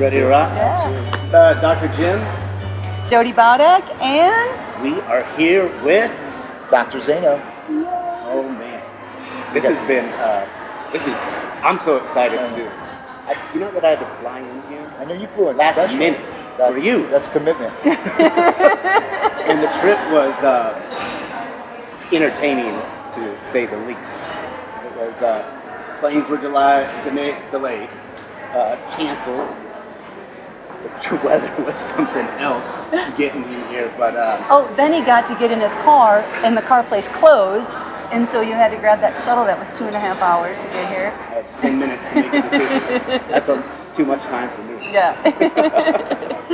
Ready to rock? Yeah. Uh, Dr. Jim, Jodie Baudek and we are here with. Dr. Zaino. Oh man, this has been. Uh, this is. I'm so excited to do this. I, you know that I had to fly in here, I know you flew in Last special. minute That's, for you. That's commitment. and the trip was uh, entertaining to say the least. It was uh, planes were July, dena- delayed, uh, canceled. The weather was something else getting in here, but. Uh, oh, then he got to get in his car and the car place closed, and so you had to grab that shuttle that was two and a half hours to get here. I had 10 minutes to make a decision. That's a, too much time for me. Yeah.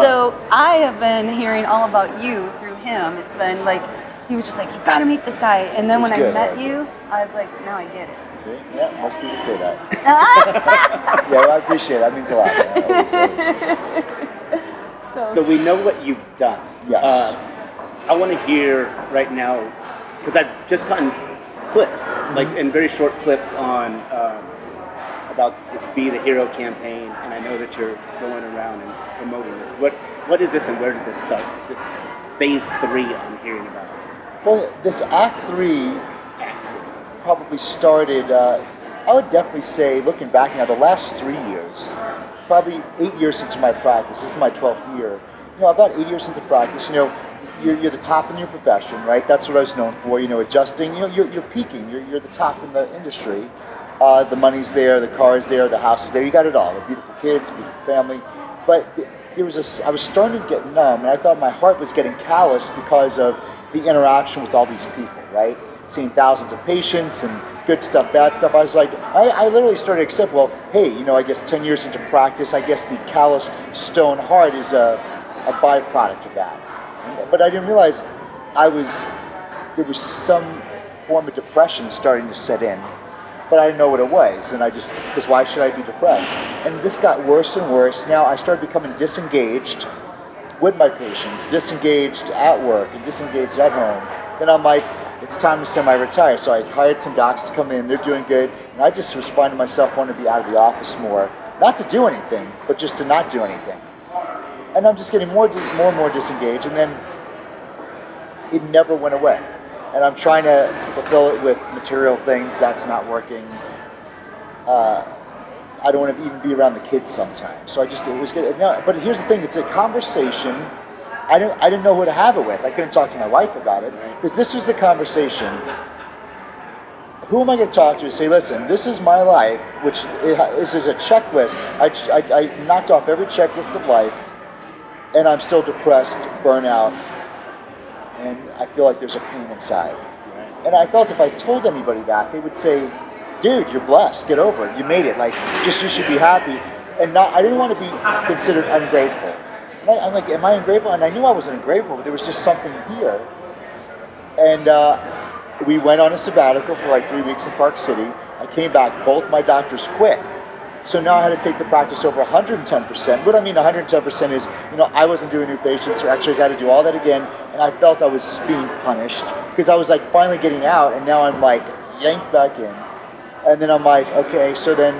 so I have been hearing all about you through him. It's been like he was just like, you got to meet this guy, and then when good, I met right? you, I was like, now I get it. See? Yeah, most people say that. yeah, well, I appreciate it. That means a lot. man. Always, always. So we know what you've done. Yes. Uh, I want to hear right now, because I've just gotten clips, like in very short clips on um, about this Be the Hero campaign, and I know that you're going around and promoting this. What What is this, and where did this start? This phase three I'm hearing about. Well, this Act 3 Act three. Probably started, uh, I would definitely say, looking back now, the last three years, probably eight years into my practice, this is my 12th year, you know, about eight years into practice, you know, you're, you're the top in your profession, right? That's what I was known for, you know, adjusting, you know, you're, you're peaking, you're, you're the top in the industry. Uh, the money's there, the car's there, the house is there, you got it all, the beautiful kids, beautiful family. But th- there was a, I was starting to get numb, and I thought my heart was getting calloused because of the interaction with all these people, right? Seeing thousands of patients and good stuff, bad stuff. I was like, I, I literally started to accept, well, hey, you know, I guess 10 years into practice, I guess the calloused stone heart is a, a byproduct of that. But I didn't realize I was, there was some form of depression starting to set in but I didn't know what it was, and I just because why should I be depressed? And this got worse and worse. Now I started becoming disengaged with my patients, disengaged at work, and disengaged at home. Then I'm like, it's time to semi-retire. So I hired some docs to come in. They're doing good, and I just was finding myself wanting to be out of the office more, not to do anything, but just to not do anything. And I'm just getting more, more and more disengaged, and then it never went away. And I'm trying to fulfill it with material things. That's not working. Uh, I don't want to even be around the kids sometimes. So I just it was good. No, but here's the thing: it's a conversation. I didn't I didn't know who to have it with. I couldn't talk to my wife about it because this was the conversation. Who am I going to talk to? Say, listen, this is my life, which it this is a checklist. I, I, I knocked off every checklist of life, and I'm still depressed, burnout, and I feel like there's a pain inside. And I felt if I told anybody that, they would say, "Dude, you're blessed. Get over it. You made it. Like, just you should be happy." And not, I didn't want to be considered ungrateful. And I, I'm like, "Am I ungrateful?" And I knew I wasn't ungrateful, but there was just something here. And uh, we went on a sabbatical for like three weeks in Park City. I came back. Both my doctors quit. So now I had to take the practice over 110%. What I mean 110% is, you know, I wasn't doing new patients or x-rays. I had to do all that again. And I felt I was being punished because I was like finally getting out and now I'm like yanked back in. And then I'm like, okay, so then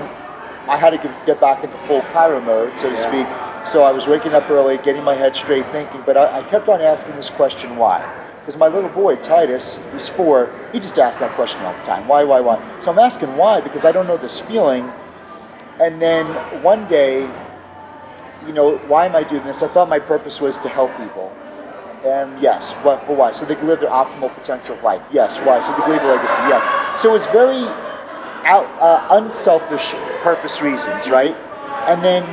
I had to get, back into full chiro mode, so to Yeah. speak. So I was waking up early, getting my head straight, thinking, but I, I kept on asking this question, why? Because my little boy, Titus, he's four, he just asks that question all the time. Why, why, why? So I'm asking why, because I don't know this feeling. And then one day, you know, why am I doing this? I thought my purpose was to help people. And yes, what, but why? So they can live their optimal potential life. Yes, why? So they can leave a legacy. Yes. So it's very out, uh, unselfish purpose reasons, right? And then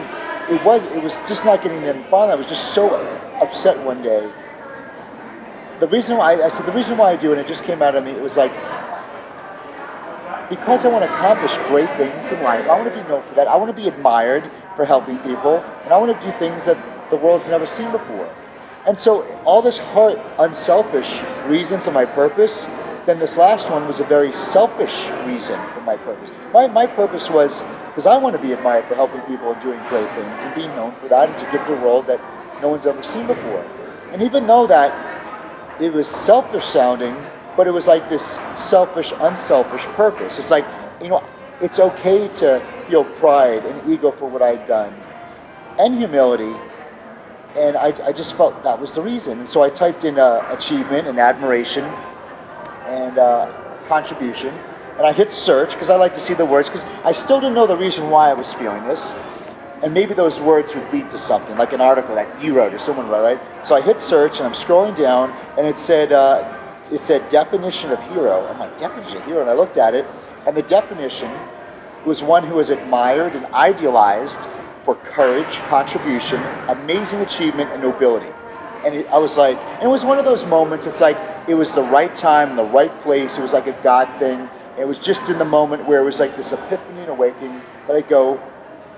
it was it was just not getting them. Finally, I was just so upset one day. The reason why I said the reason why I do it, it just came out of me. It was like because I want to accomplish great things in life. I want to be known for that. I want to be admired for helping people, and I want to do things that the world's never seen before. And so all this heart, unselfish reasons of my purpose, then this last one was a very selfish reason for my purpose. My, my purpose was because I want to be admired for helping people and doing great things and being known for that and to give the world that no one's ever seen before. And even though that it was selfish sounding, but it was like this selfish, unselfish purpose. It's like, you know, it's okay to feel pride and ego for what I've done. and humility. And I, I just felt that was the reason. And so I typed in uh, achievement and admiration and uh, contribution. And I hit search because I like to see the words because I still didn't know the reason why I was feeling this. And maybe those words would lead to something, like an article that you wrote or someone wrote, right? So I hit search and I'm scrolling down and it said, uh, it said definition of hero. I'm like, definition of hero? And I looked at it and the definition was one who is admired and idealized for courage, contribution, amazing achievement, and nobility. And it, I was like, and it was one of those moments, it's like it was the right time, the right place. It was like a God thing. It was just in the moment where it was like this epiphany and awakening that I go,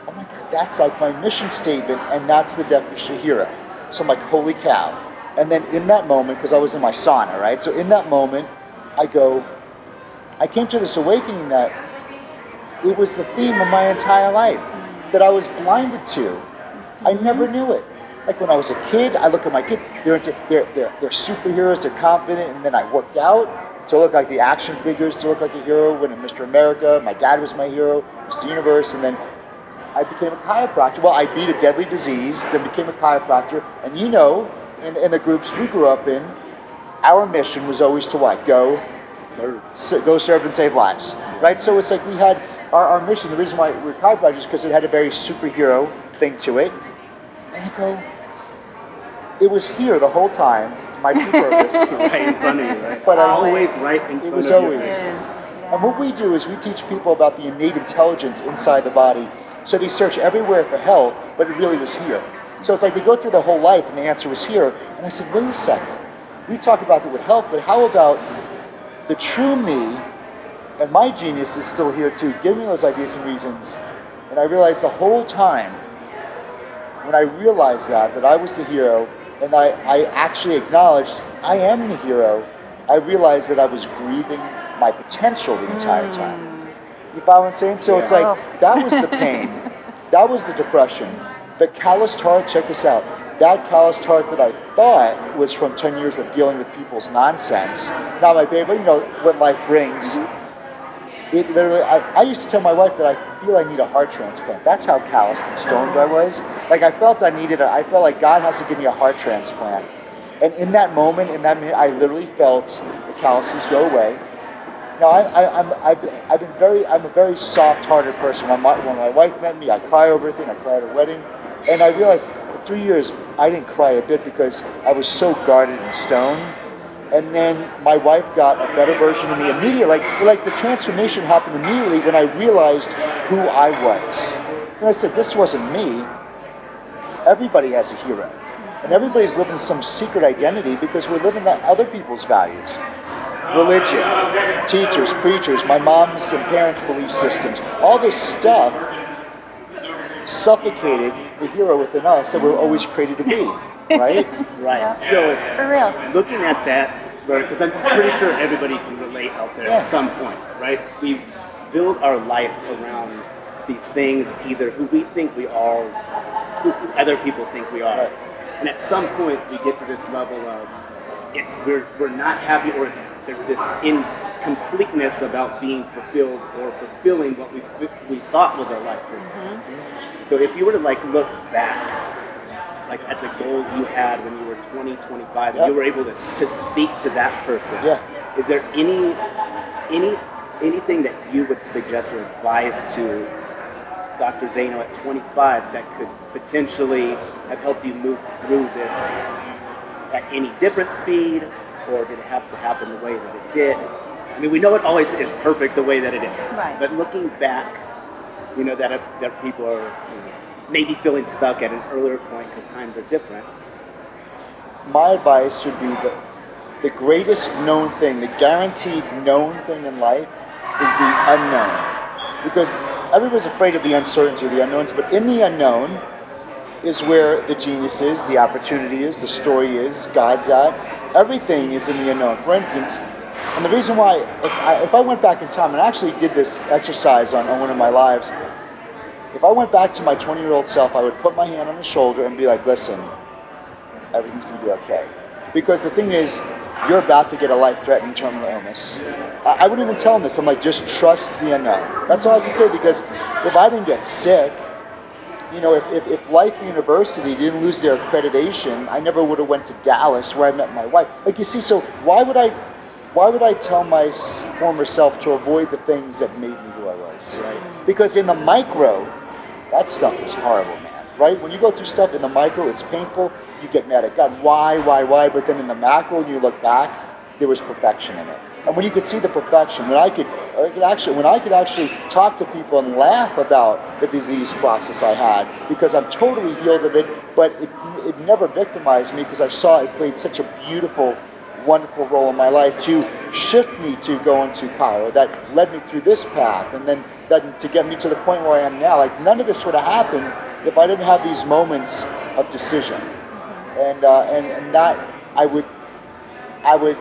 oh my God, that's like my mission statement, and that's the definition of hero. So I'm like, holy cow. And then in that moment, because I was in my sauna, right? So in that moment, I go, I came to this awakening that it was the theme of my entire life that I was blinded to. I mm-hmm. never knew it. Like when I was a kid, I look at my kids, they're, into, they're, they're, they're superheroes, they're confident, and then I worked out to look like the action figures, to look like a hero. When Mr. America, my dad was my hero, Mr. Universe, and then I became a chiropractor. Well, I beat a deadly disease, then became a chiropractor, and you know, in, in the groups we grew up in, our mission was always to what? Go Serve. so, go serve and save lives, right? So it's like we had our, our mission. The reason why we're chiropractors is because it had a very superhero thing to it. And I go, it was here the whole time. My true purpose. right in front of you, right? But I- always right in front It was of always. Yes. And what we do is we teach people about the innate intelligence inside the body. So they search everywhere for health, but it really was here. So it's like they go through their whole life and the answer was here. And I said, wait a second. We talk about it with health, but how about the true me and my genius is still here too. Give me those ideas and reasons. And I realized the whole time when I realized that, that I was the hero, and I, I actually acknowledged I am the hero, I realized that I was grieving my potential the entire hmm. time. You follow what I'm saying? So it's like, that was the pain. that was the depression. The calloused heart, check this out. That calloused heart that I thought was from 10 years of dealing with people's nonsense. Now, my baby, you know, what life brings. Mm-hmm. It literally, I, I used to tell my wife that I feel I need a heart transplant. That's how calloused and stoned I was. Like, I felt I needed a, I felt like God has to give me a heart transplant. And in that moment, in that minute, I literally felt the calluses go away. Now, I, I'm, I've, I've been very, I'm a very soft-hearted person. When my, when my wife met me, I cry over everything. I cry at her wedding. And I realized for three years, I didn't cry a bit because I was so guarded and stoned. And then my wife got a better version of me immediately. Like, like the transformation happened immediately when I realized who I was. And I said, this wasn't me. Everybody has a hero. And everybody's living some secret identity because we're living out other people's values. Religion, teachers, preachers, my mom's and parents' belief systems, all this stuff suffocated the hero within us that we're always created to be, right? Right. Yeah. So For real. looking at that, because I'm pretty sure everybody can relate out there Yeah. at some point, right? We build our life around these things, either who we think we are, who other people think we are, Right. and at some point we get to this level of it's we're we're not happy, or it's, there's this incompleteness about being fulfilled or fulfilling what we we thought was our life purpose. So if you were to like look back, like at the goals you had when you were 20, 25, Yeah. and you were able to, to speak to that person, Yeah. is there any any anything that you would suggest or advise to Dr. Zaino at 25 that could potentially have helped you move through this at any different speed, or did it have to happen the way that it did? I mean, we know it always is perfect the way that it is. Right. But looking back, you know that, that people are you know, maybe feeling stuck at an earlier point because times are different. my advice would be that the greatest known thing, the guaranteed known thing in life is the unknown. Because everybody's afraid of the uncertainty, the unknowns, but in the unknown is where the genius is, the opportunity is, the story is, God's at. Everything is in the unknown. For instance, and the reason why, if I, if I went back in time and I actually did this exercise on, on one of my lives, if I went back to my 20 year old self, I would put my hand on his shoulder and be like, listen, everything's going to be okay. Because the thing is, you're about to get a life threatening terminal illness. I, I wouldn't even tell him this. I'm like, just trust the unknown. That's all I can say because if I didn't get sick, you know, if, if, if Life University didn't lose their accreditation, I never would have went to Dallas where I met my wife. Like you see, so why would I, why would I tell my former self to avoid the things that made me who I was? Right. Because in the micro, that stuff is horrible, man. Right? When you go through stuff in the micro, it's painful. You get mad at God. Why, why, why? But then in the macro, when you look back, there was perfection in it. And when you could see the perfection, when I could, I could actually, when I could actually talk to people and laugh about the disease process I had, because I'm totally healed of it, but it, it never victimized me because I saw it played such a beautiful, wonderful role in my life to shift me to going to chiro that led me through this path and then that to get me to the point where I am now. Like none of this would have happened if I didn't have these moments of decision. And, uh, and, and that I would, I would,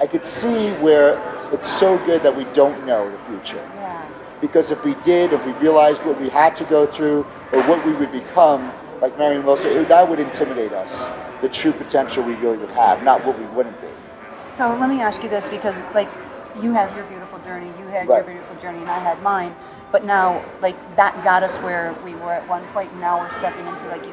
I could see where it's so good that we don't know the future. Yeah. Because if we did, if we realized what we had to go through or what we would become, like Marianne Williamson, it, that would intimidate us, the true potential we really would have, not what we wouldn't be. So let me ask you this because, like, you have your beautiful journey, you had Right. your beautiful journey, and I had mine. But now, like, that got us where we were at one point, and now we're stepping into like you,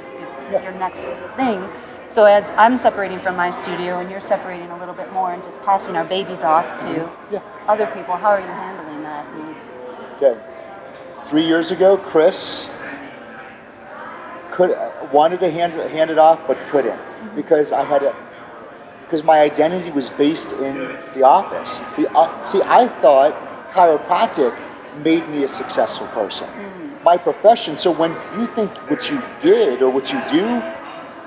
Yeah. your next thing. So as I'm separating from my studio, and you're separating a little bit more, and just passing our babies off to mm-hmm. Yeah. other people, how are you handling that? And- Okay. Three years ago, Chris could wanted to hand, hand it off, but couldn't mm-hmm. because I had a because my identity was based in the office. The, uh, see, I thought chiropractic made me a successful person. My profession. So when you think what you did or what you do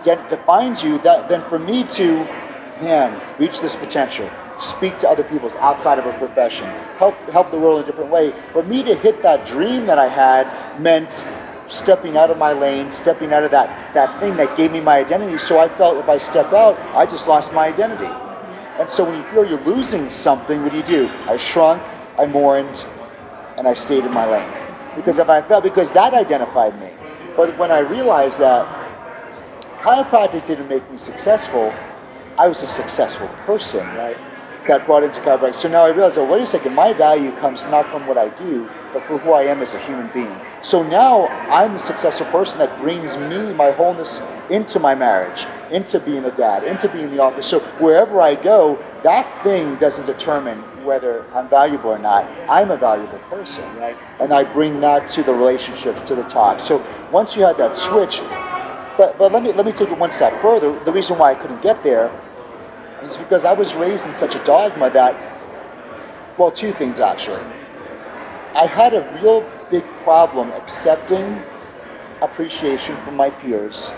de- defines you, that then for me to, man, reach this potential, speak to other people outside of a profession, help help the world in a different way. For me to hit that dream that I had meant stepping out of my lane, stepping out of that, that thing that gave me my identity. So I felt if I step out, I just lost my identity. And so when you feel you're losing something, what do you do? I shrunk, I mourned, and I stayed in my lane. Because if I felt, because that identified me. But when I realized that chiropractic didn't make me successful, I was a successful person Right. Got brought into chiropractic. So now I realize, oh, wait a second, my value comes not from what I do, but for who I am as a human being. So now I'm the successful person that brings me, my wholeness, into my marriage, into being a dad, into being the office. So wherever I go, that thing doesn't determine whether I'm valuable or not. I'm a valuable person. Right. And I bring that to the relationships, to the talk. So once you had that switch, but, but let me let me take it one step further. The reason why I couldn't get there is because I was raised in such a dogma that, well, two things actually. I had a real big problem accepting appreciation from my peers,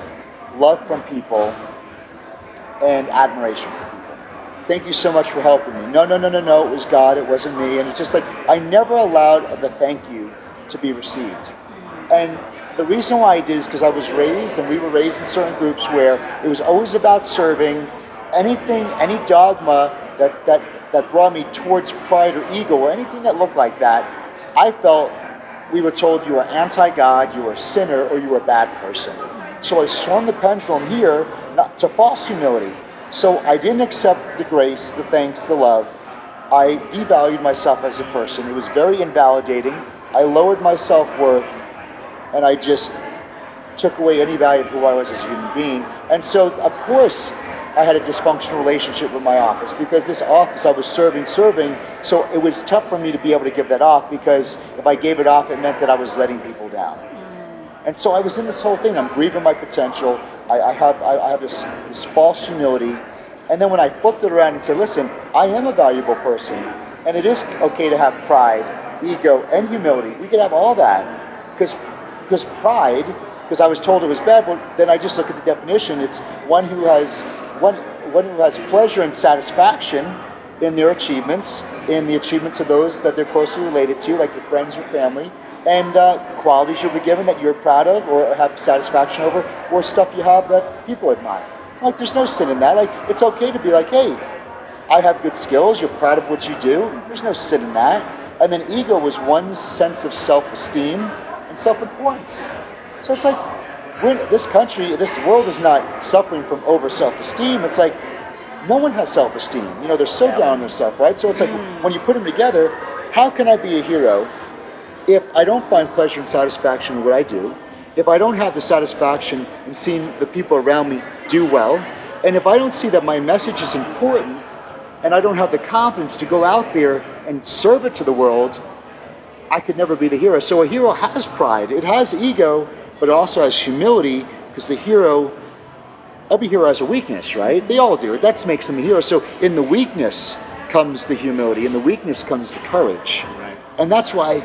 love from people, and admiration from people. Thank you so much for helping me. No, no, no, no, no, it was God, it wasn't me. And it's just like, I never allowed the thank you to be received. And the reason why I did is because I was raised, and we were raised in certain groups where it was always about serving. Anything, any dogma that, that, that brought me towards pride or ego or anything that looked like that, I felt we were told you were anti God, you were a sinner, or you were a bad person. So I swung the pendulum here not, to false humility. So I didn't accept the grace, the thanks, the love. I devalued myself as a person. It was very invalidating. I lowered my self worth and I just took away any value of who I was as a human being. And so, of course, I had a dysfunctional relationship with my office because this office I was serving, serving. So it was tough for me to be able to give that off because if I gave it off, it meant that I was letting people down. And so I was in this whole thing. I'm grieving my potential. I, I have I, I have this this false humility. And then when I flipped it around and said, "Listen, I am a valuable person, and it is okay to have pride, ego, and humility. We can have all that, because because pride, because I was told it was bad. but then I just look at the definition. It's one who has one one who has pleasure and satisfaction in their achievements, in the achievements of those that they're closely related to, like your friends, your family, and uh, qualities you'll be given that you're proud of or have satisfaction over, or stuff you have that people admire. Like, there's no sin in that. Like, it's okay to be like, hey, I have good skills, you're proud of what you do. There's no sin in that. And then ego was one's sense of self esteem and self importance. So it's like, this country, this world is not suffering from over self esteem. It's like, no one has self esteem. You know, they're so down on themselves, right? So it's like, mm. when you put them together, how can I be a hero if I don't find pleasure and satisfaction in what I do? if I don't have the satisfaction in seeing the people around me do well, and if I don't see that my message is important, and I don't have the confidence to go out there and serve it to the world, I could never be the hero. So a hero has pride, it has ego, but it also has humility because the hero, every hero has a weakness, right? They all do. That makes them a hero. So in the weakness comes the humility, in the weakness comes the courage. Right. And that's why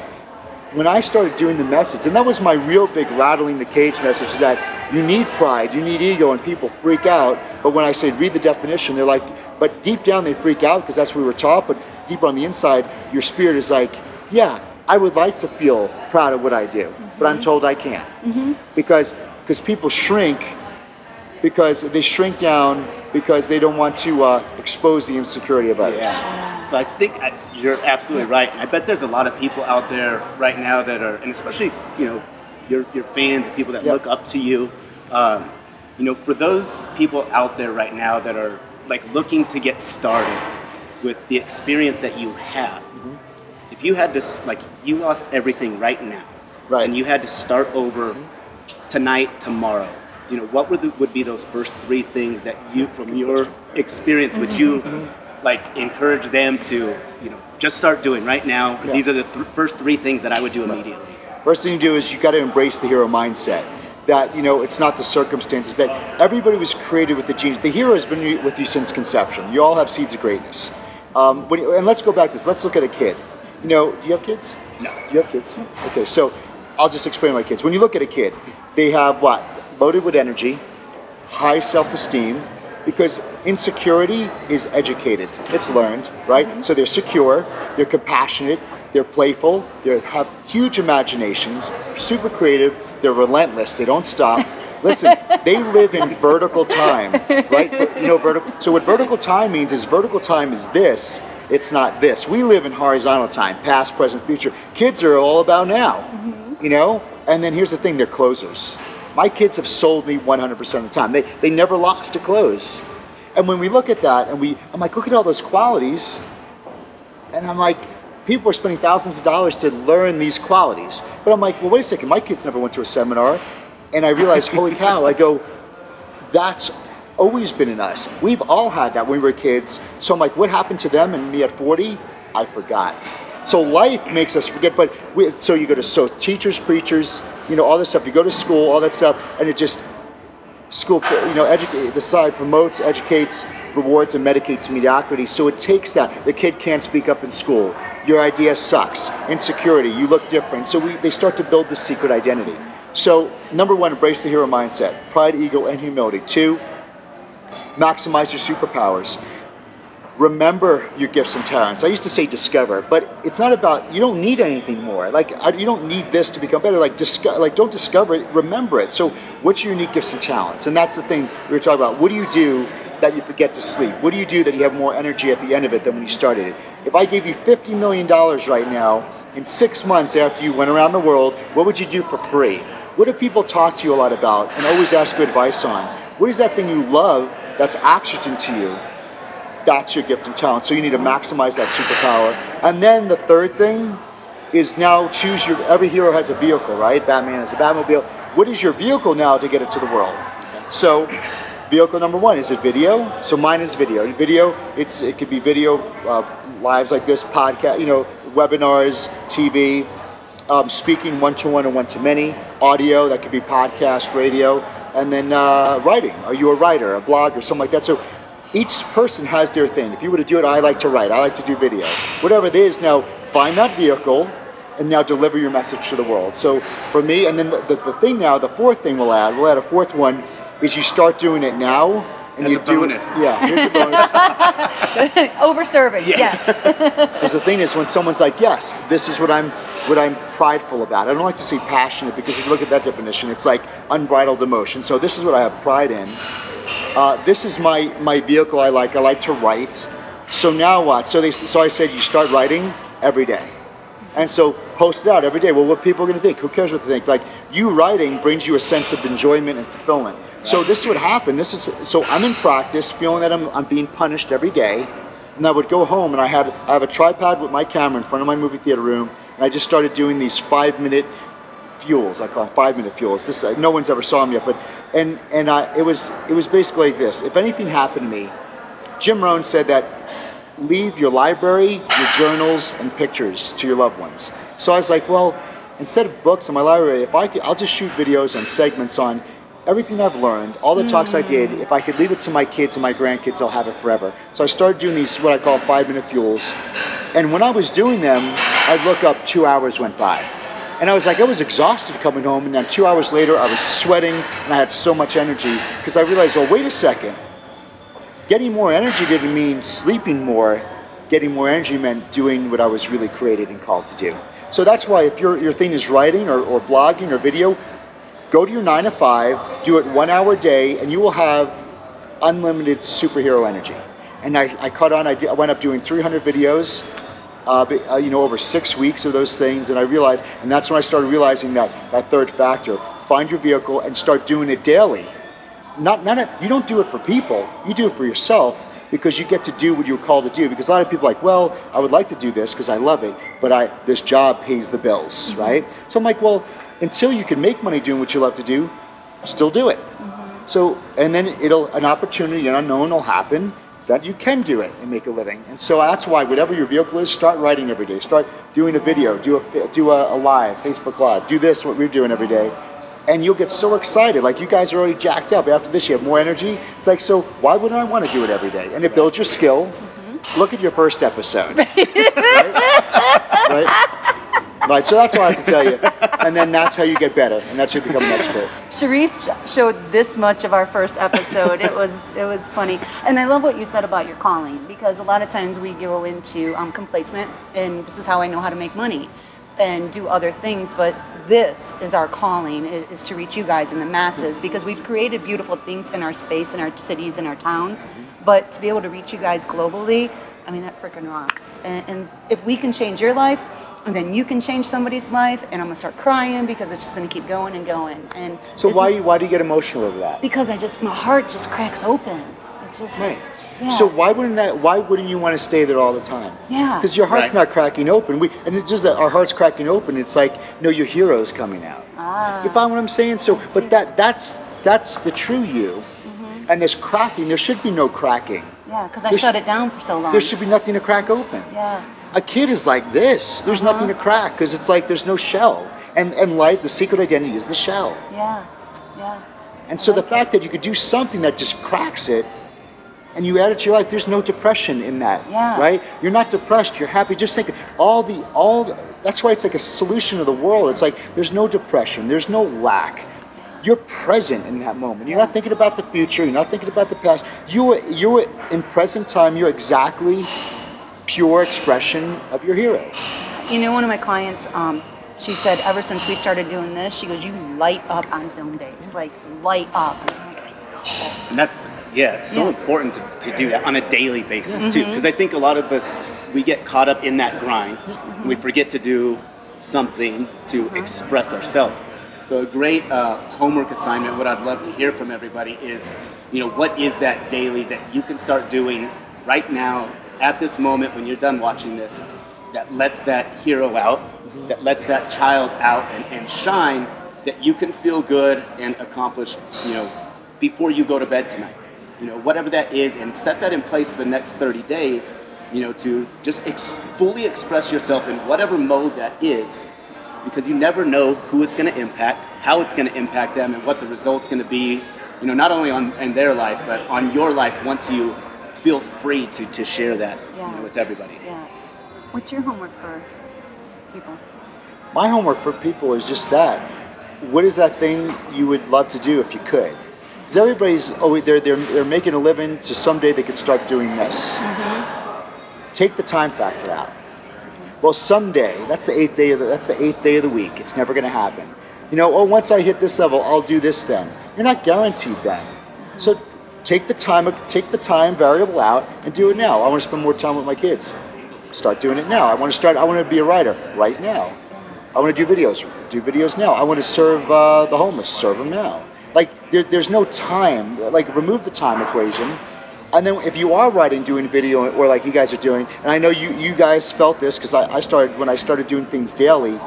when I started doing the message, and that was my real big rattling the cage message, is that you need pride, you need ego, and people freak out. But when I say read the definition, they're like, but deep down they freak out because that's what we were taught. But deep on the inside, your spirit is like, yeah, I would like to feel proud of what I do, but I'm told I can't because because people shrink because they shrink down because they don't want to uh, expose the insecurity of others. Yeah. So I think I, you're absolutely right. I bet there's a lot of people out there right now that are, and especially you know, your your fans and people that Yep. look up to you. Um, you know, for those people out there right now that are like looking to get started with the experience that you have, Mm-hmm. If you had to like you lost everything right now, Right. and you had to start over mm-hmm. tonight, tomorrow. You know, what would the, would be those first three things that you, from your experience, would you mm-hmm. Mm-hmm. like encourage them to, you know, just start doing right now? Yeah. These are the th- first three things that I would do immediately. First thing you do is you got to embrace the hero mindset. That you know, it's not the circumstances. That everybody was created with the genes. The hero has been with you since conception. You all have seeds of greatness. Um, you- and let's go back to this. Let's look at a kid. You know, do you have kids? No. Do you have kids? Okay, so I'll just explain my kids. When you look at a kid, they have what? Loaded with energy, high self-esteem, because insecurity is educated. It's learned, right? Mm-hmm. So they're secure, they're compassionate, they're playful, they have huge imaginations, super creative, they're relentless, they don't stop. Listen, they live in vertical time, right? You know, vertical. So what vertical time means is vertical time is this. It's not this. We live in horizontal time, past, present, future. Kids are all about now, mm-hmm. you know. And then here's the thing: they're closers. My kids have sold me 100% of the time. They they never lost a close. And when we look at that, and we, I'm like, look at all those qualities, and I'm like, people are spending thousands of dollars to learn these qualities. But I'm like, well, wait a second, my kids never went to a seminar. And I realized, holy cow, I go, that's always been in us. We've all had that when we were kids. So I'm like, what happened to them and me at 40? I forgot. So life makes us forget, but we, so you go to so teachers, preachers, you know, all this stuff. You go to school, all that stuff, and it just school, you know, educate, the side promotes, educates, rewards, and medicates mediocrity. So it takes that. The kid can't speak up in school. Your idea sucks. Insecurity. You look different. So we, they start to build this secret identity. So number one, embrace the hero mindset: pride, ego, and humility. Two, maximize your superpowers. Remember your gifts and talents. I used to say discover, but it's not about you don't need anything more. Like I, you don't need this to become better. Like like don't discover it. Remember it. So what's your unique gifts and talents? And that's the thing we were talking about. What do you do that you forget to sleep? What do you do that you have more energy at the end of it than when you started it? If I gave you fifty million dollars right now in six months after you went around the world, what would you do for free? What do people talk to you a lot about and always ask you advice on? What is that thing you love that's oxygen to you? that's your gift and talent. So you need to maximize that superpower. And then the third thing is now choose your. Every hero has a vehicle, right? Batman has a Batmobile. What is your vehicle now to get it to the world? So, vehicle number one is it video? So mine is video. Video, it's it could be video uh, lives like this, podcast, you know, webinars, TV. Um, speaking one to one and one to many, audio that could be podcast, radio, and then uh, writing. Are you a writer, a blogger, something like that? So each person has their thing. If you were to do it, I like to write, I like to do video. Whatever it is, now find that vehicle and now deliver your message to the world. So for me, and then the, the, the thing now, the fourth thing we'll add, we'll add a fourth one, is you start doing it now. And As you a do bonus. It, yeah, here's a bonus. Over serving, Yeah. yes. Because the thing is, when someone's like, "Yes, this is what I'm, what I'm prideful about," I don't like to say passionate because if you look at that definition, it's like unbridled emotion. So this is what I have pride in. Uh, this is my my vehicle. I like. I like to write. So now what? So they, so I said, you start writing every day, and so post it out every day. Well, what people are going to think? Who cares what they think? Like you writing brings you a sense of enjoyment and fulfillment. So this is what happened. This is so I'm in practice, feeling that I'm, I'm being punished every day. And I would go home and I had I have a tripod with my camera in front of my movie theater room, and I just started doing these five minute fuels. I call them five minute fuels. This uh, no one's ever saw them yet, but and and I, it was it was basically like this. If anything happened to me, Jim Rohn said that leave your library, your journals, and pictures to your loved ones. So I was like, well, instead of books in my library, if I could, I'll just shoot videos and segments on everything I've learned, all the talks I did. If I could leave it to my kids and my grandkids, they'll have it forever. So I started doing these what I call five minute fuels, and when I was doing them, I'd look up, two hours went by. And I was like, I was exhausted coming home, and then two hours later, I was sweating and I had so much energy because I realized, well, wait a second. Getting more energy didn't mean sleeping more. Getting more energy meant doing what I was really created and called to do. So that's why if your, your thing is writing or, or blogging or video, go to your nine to five, do it one hour a day, and you will have unlimited superhero energy. And I, I caught on, I, did, I went up doing 300 videos, uh, but, uh, you know, over six weeks of those things, and I realized, and that's when I started realizing that, that third factor, find your vehicle and start doing it daily. Not, not a, you don't do it for people, you do it for yourself because you get to do what you're called to do. Because a lot of people are like, well, I would like to do this because I love it, but I this job pays the bills, right? So I'm like, well, until you can make money doing what you love to do, still do it. Mm-hmm. So, and then it'll an opportunity, an unknown will happen that you can do it and make a living. And so that's why whatever your vehicle is, start writing every day. Start doing a video, do a do a, a live, Facebook live, do this what we're doing every day. And you'll get so excited, like you guys are already jacked up. After this, you have more energy. It's like, so why wouldn't I want to do it every day? And it builds your skill. Mm-hmm. Look at your first episode. right? right? Right. So that's all I have to tell you. And then that's how you get better, and that's how you become an expert. Charisse showed this much of our first episode. it was it was funny, and I love what you said about your calling because a lot of times we go into um, complacent, and this is how I know how to make money, and do other things. But this is our calling: is, to reach you guys in the masses because we've created beautiful things in our space, in our cities, in our towns. But to be able to reach you guys globally, I mean that freaking rocks. And, and if we can change your life. And then you can change somebody's life, and I'm gonna start crying because it's just gonna keep going and going. And So why why do you get emotional over that? because I just my heart just cracks open. It just Right. Yeah. So why wouldn't that? Why wouldn't you want to stay there all the time? Yeah. Because your heart's Right. not cracking open. We and it's just that our heart's cracking open. It's like no, your hero's coming out. Ah. You find what I'm saying? So, but that that's that's the true you. Mm-hmm. And this cracking, there should be no cracking. yeah, because I There shut sh- it down for so long. There should be nothing to crack open. yeah. A kid is like this. There's Uh-huh. nothing to crack because it's like there's no shell. And and light, the secret identity is the shell. Yeah. Yeah. And so I the like fact that you could do something that just cracks it and you add it to your life, there's no depression in that. Yeah. Right? You're not depressed, you're happy. Just think all the all the, that's why it's like a solution of the world. It's like there's no depression, there's no lack. You're present in that moment. You're not thinking about the future, you're not thinking about the past. You you're in present time, you're exactly pure expression of your hero. You know, one of my clients, um, she said, ever since we started doing this, she goes, "You light up on film days, like light up." And like, "I. And that's yeah, it's so Yeah. important to, to do that on a daily basis too, because I think a lot of us we get caught up in that grind. and We forget to do something to express ourselves. So a great uh, homework assignment. What I'd love to hear from everybody is, you know, what is that daily that you can start doing right now at this moment when you're done watching this, that lets that hero out, that lets that child out and, and shine, that you can feel good and accomplish, you know, before you go to bed tonight. You know, whatever that is, and set that in place for the next 30 days, you know, to just ex- fully express yourself in whatever mode that is, because you never know who it's going to impact, how it's going to impact them, and what the result's going to be, you know, not only on in their life, but on your life once you feel free to, to share that you know, with everybody. Yeah. What's your homework for people? My homework for people is just that. What is that thing you would love to do if you could? Because everybody's always they're, they're they're making a living, so someday they could start doing this. Mm-hmm. Take the time factor out. Well, someday that's the eighth day of the, that's the eighth day of the week. It's never going to happen. You know, oh, once I hit this level, I'll do this then. You're not guaranteed then. So take the time take the time variable out and do it now. I want to spend more time with my kids. Start doing it now. I want to start. I want to be a writer right now. I want to do videos. Do videos now. I want to serve uh, the homeless. Serve them now. Like there, there's no time. Like remove the time equation. And then if you are writing, doing video, or like you guys are doing, and I know you you guys felt this because I, I started when I started doing things daily.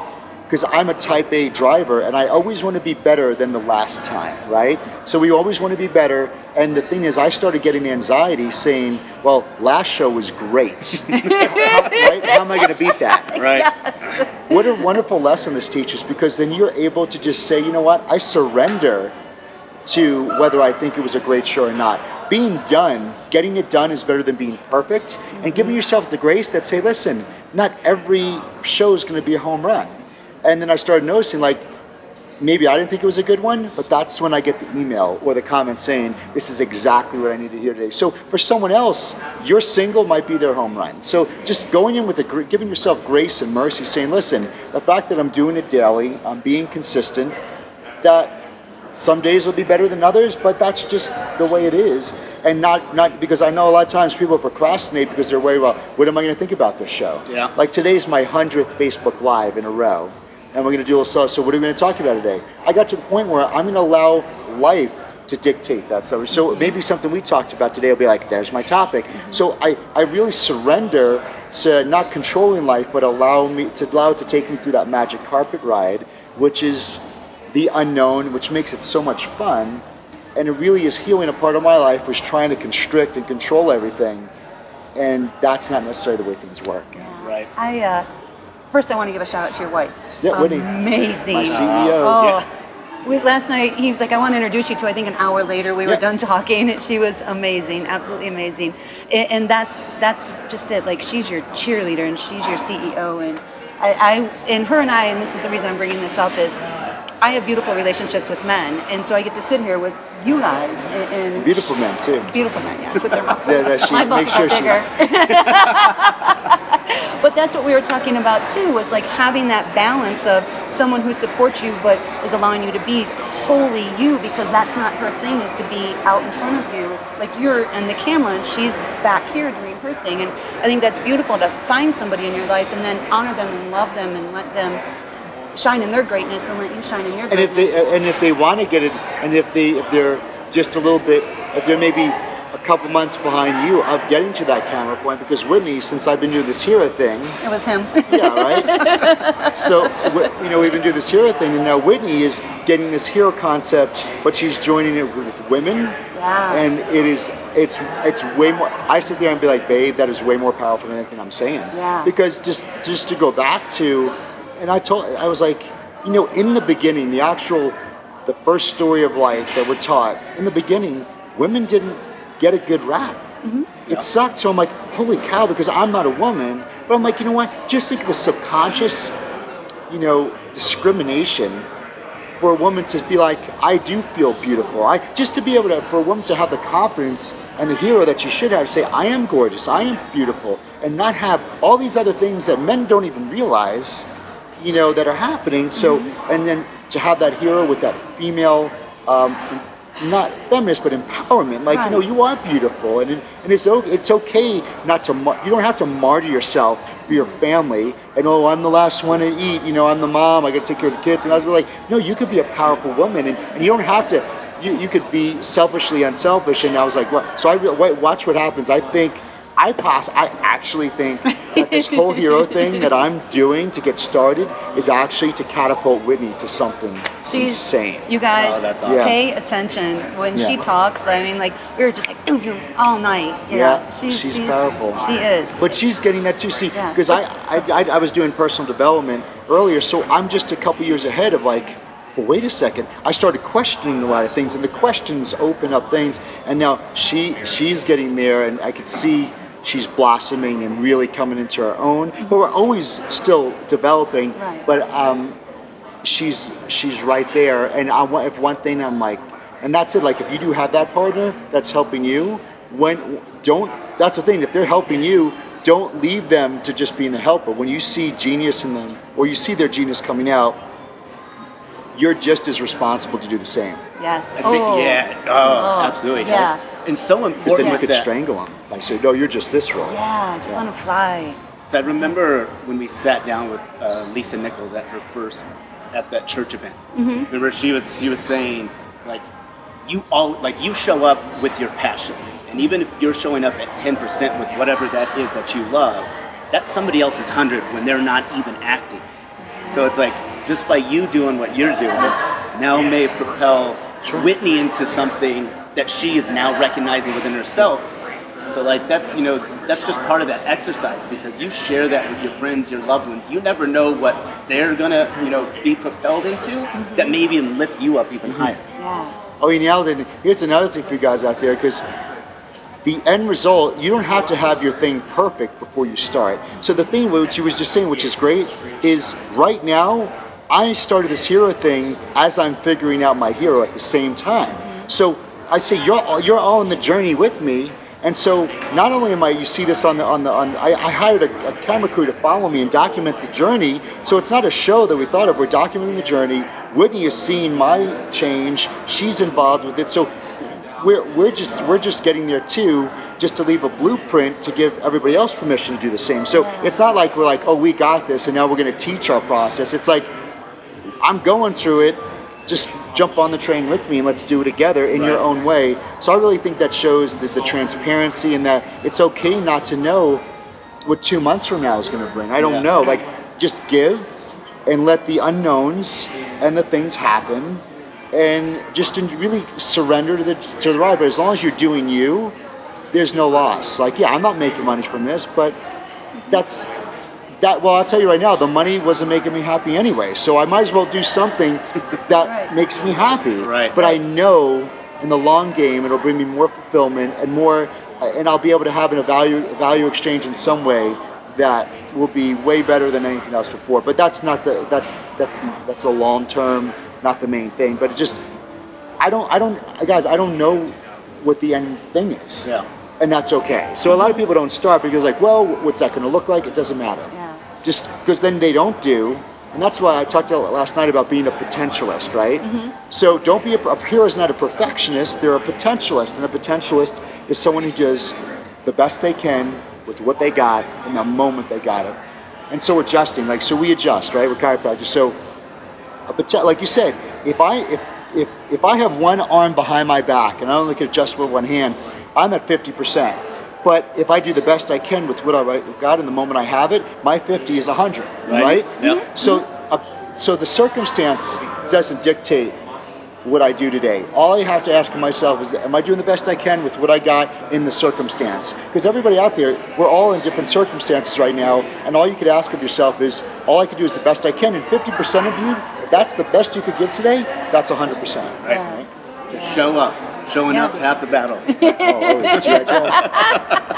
Because I'm a type A driver and I always want to be better than the last time, right? So we always want to be better. And the thing is, I started getting anxiety saying, well, last show was great. how, right? How am I going to beat that? Right. Yes. What a wonderful lesson this teaches because then you're able to just say, you know what, I surrender to whether I think it was a great show or not. Being done, getting it done is better than being perfect, and giving mm-hmm. yourself the grace that say, listen, not every show is going to be a home run. And then I started noticing, like, maybe I didn't think it was a good one, but that's when I get the email or the comment saying, this is exactly what I need to hear today. So for someone else, your single might be their home run. So just going in with gr- giving yourself grace and mercy, saying, listen, the fact that I'm doing it daily, I'm being consistent, that some days will be better than others, but that's just the way it is. And not not because I know a lot of times people procrastinate because they're worried about what am I going to think about this show. Yeah. Like today's my hundredth Facebook Live in a row, and we're going to do a little stuff. So what are we going to talk about today? I got to the point where I'm going to allow life to dictate that stuff. So maybe something we talked about today will be like, there's my topic. So I, I really surrender to not controlling life, but allow me to allow it to take me through that magic carpet ride, which is the unknown, which makes it so much fun. And it really is healing a part of my life was trying to constrict and control everything. And that's not necessarily the way things work. Right. I uh, first I want to give a shout out to your wife. Yeah, Whitney. Amazing. My CEO. Oh. Yeah. We, last night he was like, I want to introduce you to. I think an hour later we were Yeah. done talking. and She was amazing, absolutely amazing, and, and that's that's just it. Like she's your cheerleader and she's your CEO, and I, I and her and I, and this is the reason I'm bringing this up is. I have beautiful relationships with men, and so I get to sit here with you guys and, and Beautiful men, too. beautiful men, yes, with their muscles. Yeah, that she- My muscles sure are bigger. but that's what we were talking about too was like having that balance of someone who supports you but is allowing you to be wholly you because that's not her thing is to be out in front of you like you're in the camera and she's back here doing her thing and i think that's beautiful to find somebody in your life and then honor them and love them and let them shine in their greatness and let you shine in your And if greatness they and if they want to get it, and if they if they're just a little bit, if they're maybe a couple months behind you of getting to that camera point, because Whitney, since I've been doing this hero thing, it was him yeah, right. so you know we've been doing this hero thing, and now Whitney is getting this hero concept, but she's joining it with women. Yeah. And it is it's it's way more. I sit there and be like, babe, that is way more powerful than anything I'm saying. Yeah. Because just just to go back to, and I told I was like, you know, in the beginning, the actual, the first story of life that we're taught in the beginning, women didn't get a good rap. Mm-hmm. It sucked. So I'm like, holy cow, because I'm not a woman. But I'm like, you know what? Just think of the subconscious, you know, discrimination for a woman to be like, I do feel beautiful. I just to be able to for a woman to have the confidence and the hero that she should have, to say, I am gorgeous, I am beautiful, and not have all these other things that men don't even realize, you know, that are happening. So and then to have that hero with that female um, not feminist but empowerment like you know you are beautiful and, and it's, it's okay not to mar- you don't have to martyr yourself for your family and oh i'm the last one to eat you know i'm the mom i gotta take care of the kids and i was like no you could be a powerful woman and, and you don't have to you, you could be selfishly unselfish and i was like well so i re- watch what happens. I think i pass i actually think that this whole hero thing that i'm doing to get started is actually to catapult whitney to something She's insane You guys Oh, that's awesome. Yeah. pay attention when she talks. I mean, like we were just like doo doo all night. Yeah, Yeah, she's, she's powerful. She is. But she's getting that too. See, Yeah. because I, I, I, I was doing personal development earlier, so I'm just a couple years ahead of like, well, wait a second. I started questioning a lot of things, and the questions open up things. And now she, she's getting there, and I could see she's blossoming and really coming into her own. But we're always still developing. Right. But um, she's she's right there. And I want if one thing I'm like, and that's it. Like if you do have that partner that's helping you, when don't that's the thing. If they're helping you, don't leave them to just being the helper. When you see genius in them, or you see their genius coming out, you're just as responsible to do the same. yes. I think, oh. yeah. Oh, Oh, absolutely. yeah. And so important then you could that. strangle them. Like say, no, you're just this role. Yeah, just let 'em fly. So I remember when we sat down with uh, Lisa Nichols at her first at that church event. Mm-hmm. Remember she was she was saying like you all like you show up with your passion, and even if you're showing up at ten percent with whatever that is that you love, that's somebody else's hundred when they're not even acting. So it's like just by you doing what you're doing, now may propel Whitney into something that she is now recognizing within herself. So like that's you know that's just part of that exercise because you share that with your friends, your loved ones. You never know what they're gonna you know be propelled into that maybe lift you up even higher. Yeah. Oh, nailed it. Here's another thing for you guys out there because the end result, you don't have to have your thing perfect before you start. So the thing which you was just saying, which is great, is right now I started this hero thing as I'm figuring out my hero at the same time. So I say you're you're all in the journey with me. And so not only am I, you see this on the on the on. I, I hired a, a camera crew to follow me and document the journey. So it's not a show that we thought of. We're documenting the journey. Whitney is seeing my change. She's involved with it. So we're, we're just we're just getting there too just to leave a blueprint to give everybody else permission to do the same so it's not like we're like oh we got this and now we're going to teach our process it's like i'm going through it just jump on the train with me and let's do it together in your own way so i really think that shows the, the transparency and that it's okay not to know what two months from now is going to bring i don't Yeah. know like just give and let the unknowns and the things happen and just really surrender to the to the ride. But as long as you're doing you, there's no loss. Like, yeah, I'm not making money from this, but that's that. Well, I'll tell you right now, the money wasn't making me happy anyway. So I might as well do something that Right. makes me happy. Right. But I know in the long game, it'll bring me more fulfillment and more, and I'll be able to have an, a value a value exchange in some way that will be way better than anything else before. But that's not the that's that's the that's the long term, not the main thing. But it just I don't I don't guys I don't know what the end thing is. Yeah. And that's okay. So a lot of people don't start because like, well, what's that going to look like? It doesn't matter. Yeah. Just because then they don't do, and that's why I talked to last night about being a potentialist, right? Mm-hmm. So don't be a, a hero is not a perfectionist; they're a potentialist, and a potentialist is someone who does the best they can with what they got in the moment they got it. And so adjusting, like so we adjust, right? We're chiropractors. So a poten- like you said, if I if if if I have one arm behind my back and I only can adjust with one hand, I'm at fifty percent. But if I do the best I can with what I've got in the moment I have it, my fifty is hundred, Right. right? Yep. So uh, so the circumstance doesn't dictate what I do today. All I have to ask myself is, am I doing the best I can with what I got in the circumstance? Because everybody out there, we're all in different circumstances right now, and all you could ask of yourself is, all I could do is the best I can. And 50% of you, if that's the best you could give today, that's 100%. Right. Right? Just show up. Showing Yeah. up is half the battle. Oh, always. G.I. Joe.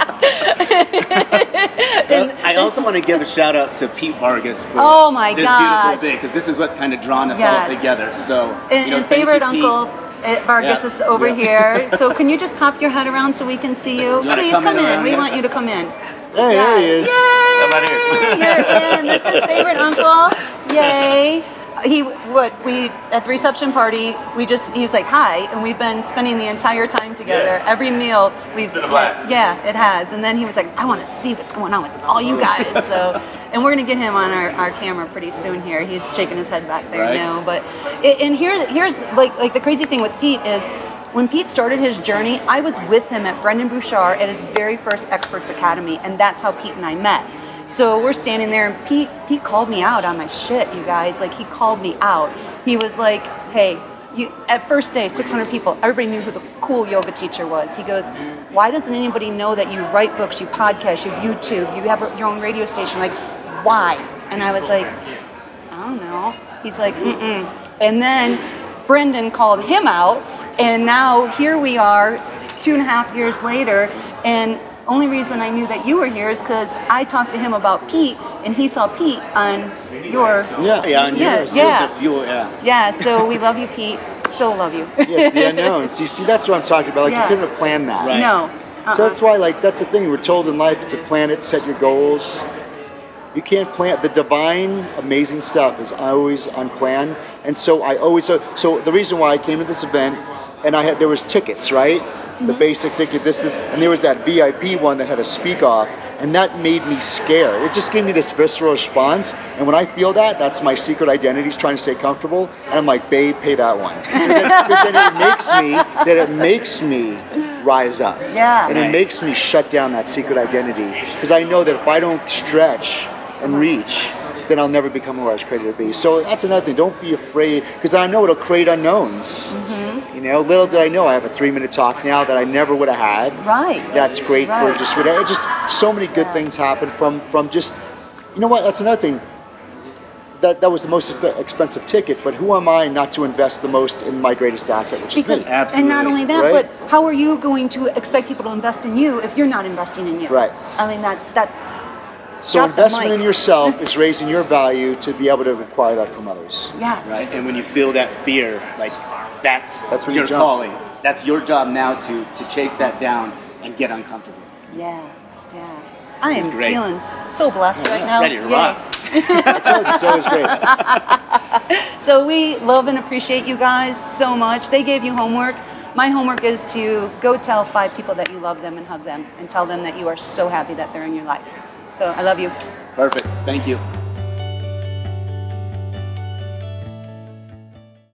Uh, I also want to give a shout out to Pete Vargas for Oh my this gosh. beautiful day because this is what's kind of drawn us Yes. all together. So, And, you know, and thank you, favorite Pete. uncle uh, Vargas Yeah. is over Yeah. here. So can you just pop your head around so we can see you? wanna Please come come in in. We want you to come in. Hey, there he is. Yay! How here? You're in. This is favorite uncle. Yay. He what we at the reception party we just he's like hi and we've been spending the entire time together Yes. every meal we've been a blast. yeah it has and then he was like I want to see what's going on with all you guys so and we're gonna get him on our, our camera pretty soon here he's shaking his head back there Right. now but it, and here here's like like the crazy thing with Pete is when Pete started his journey, I was with him at Brendon Burchard at his very first Experts Academy, and that's how Pete and I met. So we're standing there, and Pete Pete called me out on my shit, you guys. Like he called me out. He was like, "Hey, you." At first day, 600 people. Everybody knew who the cool yoga teacher was. He goes, "Why doesn't anybody know that you write books, you podcast, you YouTube, you have your own radio station? Like, why?" And I was like, I don't know. He's like, mm-mm. And then Brendon called him out, and now here we are, two and a half years later, and only reason I knew that you were here is because I talked to him about Pete, and he saw Pete on your. Yeah. Yeah, and Yeah, yours, yeah. yours fuel, yeah. Yeah, so we love you, Pete. So love you. Yeah, it's the unknowns. You see, that's what I'm talking about. Like, Yeah. you couldn't have planned that. Right. No. Uh-uh. So that's uh-uh. why, like, that's the thing. We're told in life to plan it, set your goals. You can't plan. The divine, amazing stuff is always unplanned. And so I always. So, so the reason why I came to this event, and I had there was tickets, right? The basic ticket, this, this, and there was that VIP one that had a speak off, and that made me scared. It just gave me this visceral response. And when I feel that, that's my secret identity is trying to stay comfortable. And I'm like, babe, pay that one. Because then, 'cause then it makes me that it makes me rise up. Yeah. And it makes me shut down that secret identity because I know that if I don't stretch and reach, then I'll never become who I was created to be. So that's another thing. Don't be afraid, because I know it'll create unknowns. Mm-hmm. You know, little did I know I have a three-minute talk now that I never would have had. Right. That's great Right. for just whatever. Just so many good Yeah. things happen from from just. You know what? That's another thing. That that was the most expensive ticket, but who am I not to invest the most in my greatest asset, which Because, is me? Absolutely. and not only that, Right? but how are you going to expect people to invest in you if you're not investing in you? Right. I mean, that that's So drop investment in yourself is raising your value to be able to acquire that from others. yes. right? And when you feel that fear, like that's That's when you your jump. calling. That's your job now to to chase that down and get uncomfortable. Yeah. Yeah. I This is am great. feeling so blessed right now. Ready to rock. That's it's always great. So we love and appreciate you guys so much. They gave you homework. My homework is to go tell five people that you love them and hug them and tell them that you are so happy that they're in your life. So I love you. Perfect. Thank you.